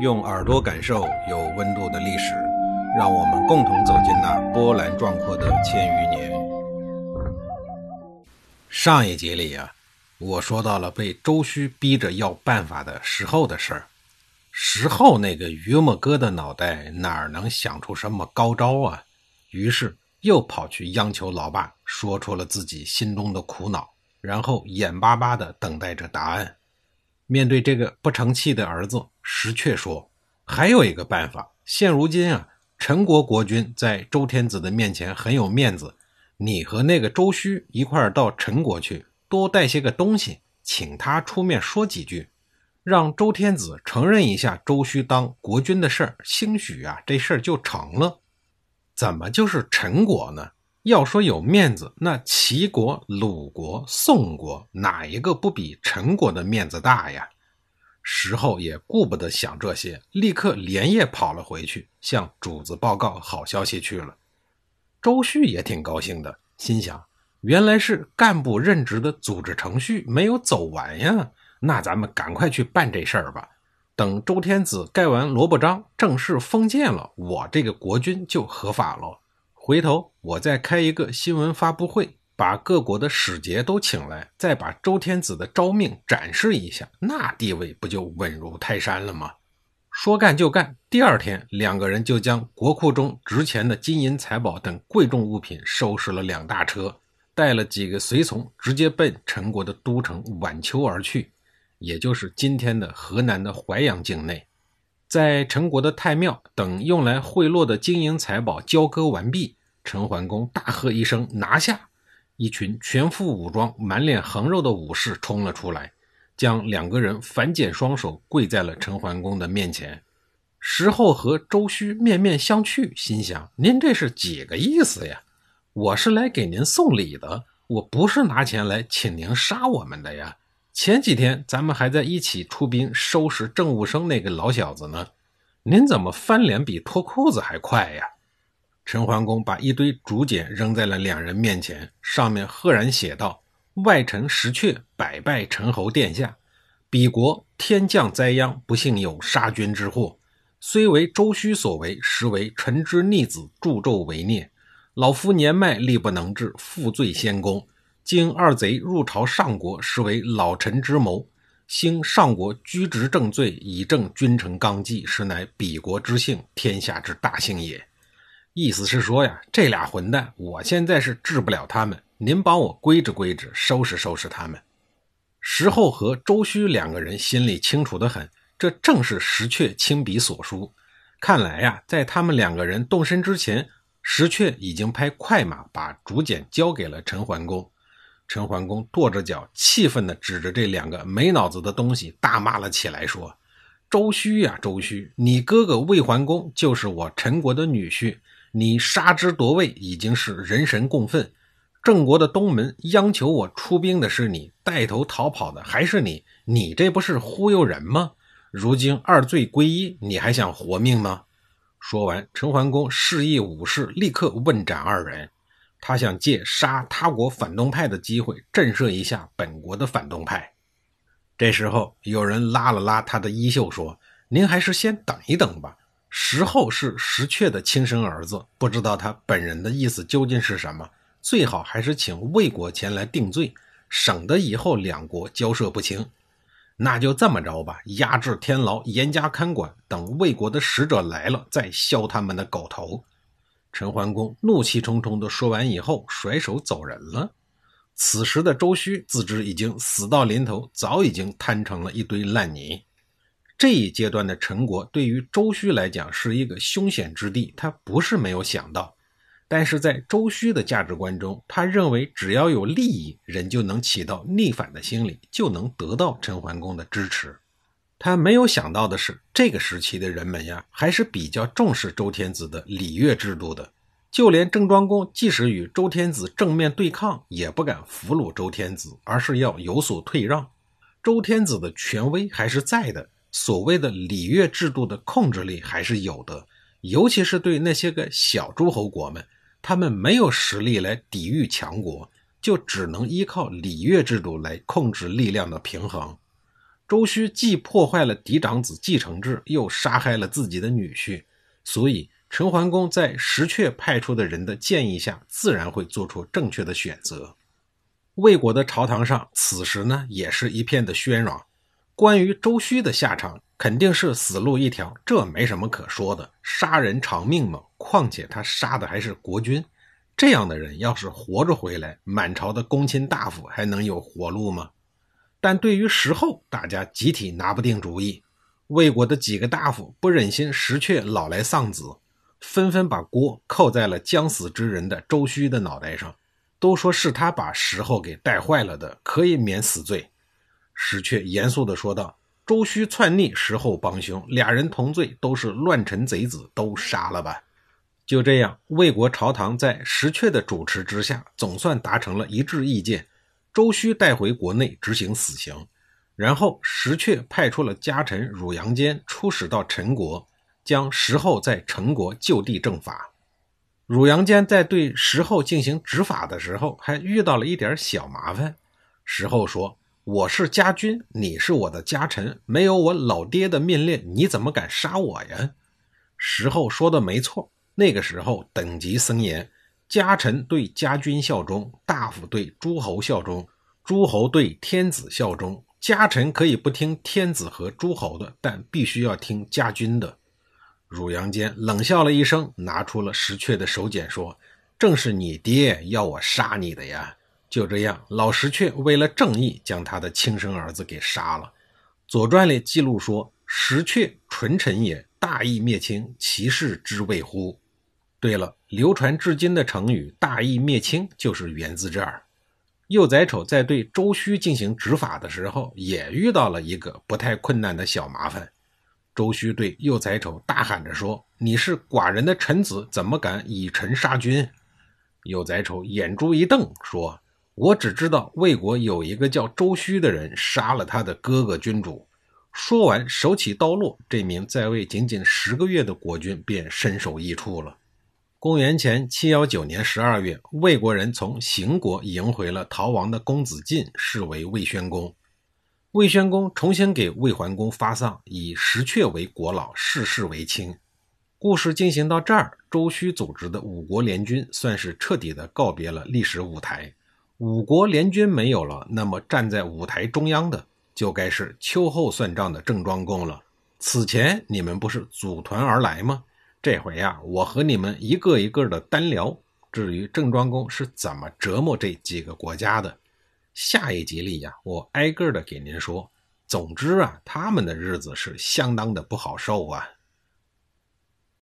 用耳朵感受有温度的历史，让我们共同走进那波澜壮阔的千余年。上一集里啊，我说到了被周须逼着要办法的石厚的事儿。石厚那个榆木哥的脑袋哪能想出什么高招啊？于是又跑去央求老爸，说出了自己心中的苦恼，然后眼巴巴地等待着答案。面对这个不成器的儿子，石阙说：“还有一个办法。现如今啊，陈国国君在周天子的面前很有面子，你和那个周须一块儿到陈国去，多带些个东西，请他出面说几句，让周天子承认一下周须当国君的事儿，兴许啊，这事儿就成了。怎么就是陈国呢？要说有面子，那齐国、鲁国、宋国哪一个不比陈国的面子大呀？石厚也顾不得想这些，立刻连夜跑了回去，向主子报告好消息去了。周旭也挺高兴的，心想：原来是干部任职的组织程序没有走完呀，那咱们赶快去办这事儿吧。等周天子盖完萝卜章，正式封建了，我这个国君就合法了。回头我再开一个新闻发布会，把各国的使节都请来，再把周天子的诏命展示一下，那地位不就稳如泰山了吗？说干就干，第二天，两个人就将国库中值钱的金银财宝等贵重物品收拾了两大车，带了几个随从，直接奔陈国的都城宛丘而去，也就是今天的河南的淮阳境内。在陈国的太庙等用来贿赂的金银财宝交割完毕。陈桓公大喝一声：“拿下！”一群全副武装、满脸横肉的武士冲了出来，将两个人反剪双手跪在了陈桓公的面前。石厚和周须面面相觑，心想：“您这是几个意思呀？我是来给您送礼的，我不是拿钱来请您杀我们的呀！前几天咱们还在一起出兵收拾郑武生那个老小子呢，您怎么翻脸比脱裤子还快呀？”陈桓公把一堆竹简扔在了两人面前，上面赫然写道：“外臣石阙百拜陈侯殿下，彼国天降灾殃，不幸有杀君之祸，虽为周须所为，实为臣之逆子助纣为虐。老夫年迈力不能治，负罪先公。经二贼入朝上国，实为老臣之谋。兴上国居职正罪，以正君臣纲纪，实乃彼国之幸，天下之大幸也。”意思是说呀，这俩混蛋，我现在是治不了他们，您帮我规置规置，收拾收拾他们。石厚和周须两个人心里清楚的很，这正是石阙亲笔所书。看来呀，在他们两个人动身之前，石阙已经派快马把竹简交给了陈桓公。陈桓公跺着脚，气愤地指着这两个没脑子的东西大骂了起来，说：“周须呀，周须，你哥哥魏桓公就是我陈国的女婿。”你杀之夺位已经是人神共愤，郑国的东门央求我出兵的是你，带头逃跑的还是你，你这不是忽悠人吗？如今二罪归一，你还想活命吗？说完，陈桓公示意武士立刻问斩二人，他想借杀他国反动派的机会震慑一下本国的反动派。这时候，有人拉了拉他的衣袖，说：“您还是先等一等吧。”石厚是石阙的亲生儿子，不知道他本人的意思究竟是什么。最好还是请魏国前来定罪，省得以后两国交涉不清。那就这么着吧，押至天牢，严加看管，等魏国的使者来了，再削他们的狗头。陈桓公怒气冲冲地说完以后，甩手走人了。此时的周须自知已经死到临头，早已经摊成了一堆烂泥。这一阶段的陈国对于周须来讲是一个凶险之地，他不是没有想到，但是在周须的价值观中，他认为只要有利益，人就能起到逆反的心理，就能得到陈桓公的支持。他没有想到的是，这个时期的人们呀，还是比较重视周天子的礼乐制度的，就连郑庄公即使与周天子正面对抗，也不敢俘虏周天子，而是要有所退让。周天子的权威还是在的。所谓的礼乐制度的控制力还是有的，尤其是对那些个小诸侯国们，他们没有实力来抵御强国，就只能依靠礼乐制度来控制力量的平衡。周须既破坏了嫡长子继承制，又杀害了自己的女婿，所以陈桓公在石阙派出的人的建议下，自然会做出正确的选择。魏国的朝堂上，此时呢也是一片的喧嚷。关于周须的下场，肯定是死路一条，这没什么可说的。杀人偿命嘛，况且他杀的还是国君，这样的人要是活着回来，满朝的公卿大夫还能有活路吗？但对于石后，大家集体拿不定主意。魏国的几个大夫不忍心石阙老来丧子，纷纷把锅扣在了将死之人的周须的脑袋上。都说是他把石后给带坏了的，可以免死罪。石阙严肃地说道：“周须篡逆，石后帮凶，俩人同罪，都是乱臣贼子，都杀了吧。”就这样，魏国朝堂在石阙的主持之下，总算达成了一致意见：周须带回国内执行死刑。然后石阙派出了家臣汝阳坚出使到陈国，将石后在陈国就地正法。汝阳坚在对石后进行执法的时候，还遇到了一点小麻烦。石后说：“我是家君，你是我的家臣，没有我老爹的命令，你怎么敢杀我呀？”石后说的没错。那个时候等级森严，家臣对家君效忠，大夫对诸侯效忠，诸侯对天子效忠。家臣可以不听天子和诸侯的，但必须要听家君的。汝阳间冷笑了一声，拿出了石阙的手锏，说：“正是你爹要我杀你的呀！”就这样，老石阙为了正义，将他的亲生儿子给杀了。《左传》里记录说：“石阙纯臣也，大义灭亲，其事之谓乎？”对了，流传至今的成语“大义灭亲”就是源自这儿。幼宰丑在对周须进行执法的时候，也遇到了一个不太困难的小麻烦。周须对幼宰丑大喊着说：“你是寡人的臣子，怎么敢以臣杀君？”幼宰丑眼珠一瞪，说：“我只知道魏国有一个叫周须的人杀了他的哥哥君主。”说完，手起刀落，这名在位仅仅十个月的国君便身首异处了。公元前七幺九年十二月，魏国人从邢国迎回了逃亡的公子晋，视为魏宣公。魏宣公重新给魏桓公发丧，以石阙为国老，世世为卿。故事进行到这儿，周须组织的五国联军算是彻底的告别了历史舞台。五国联军没有了，那么站在舞台中央的就该是秋后算账的郑庄公了。此前你们不是组团而来吗？这回呀，我和你们一个一个的单聊。至于郑庄公是怎么折磨这几个国家的？下一集里呀，我挨个的给您说。总之啊，他们的日子是相当的不好受啊。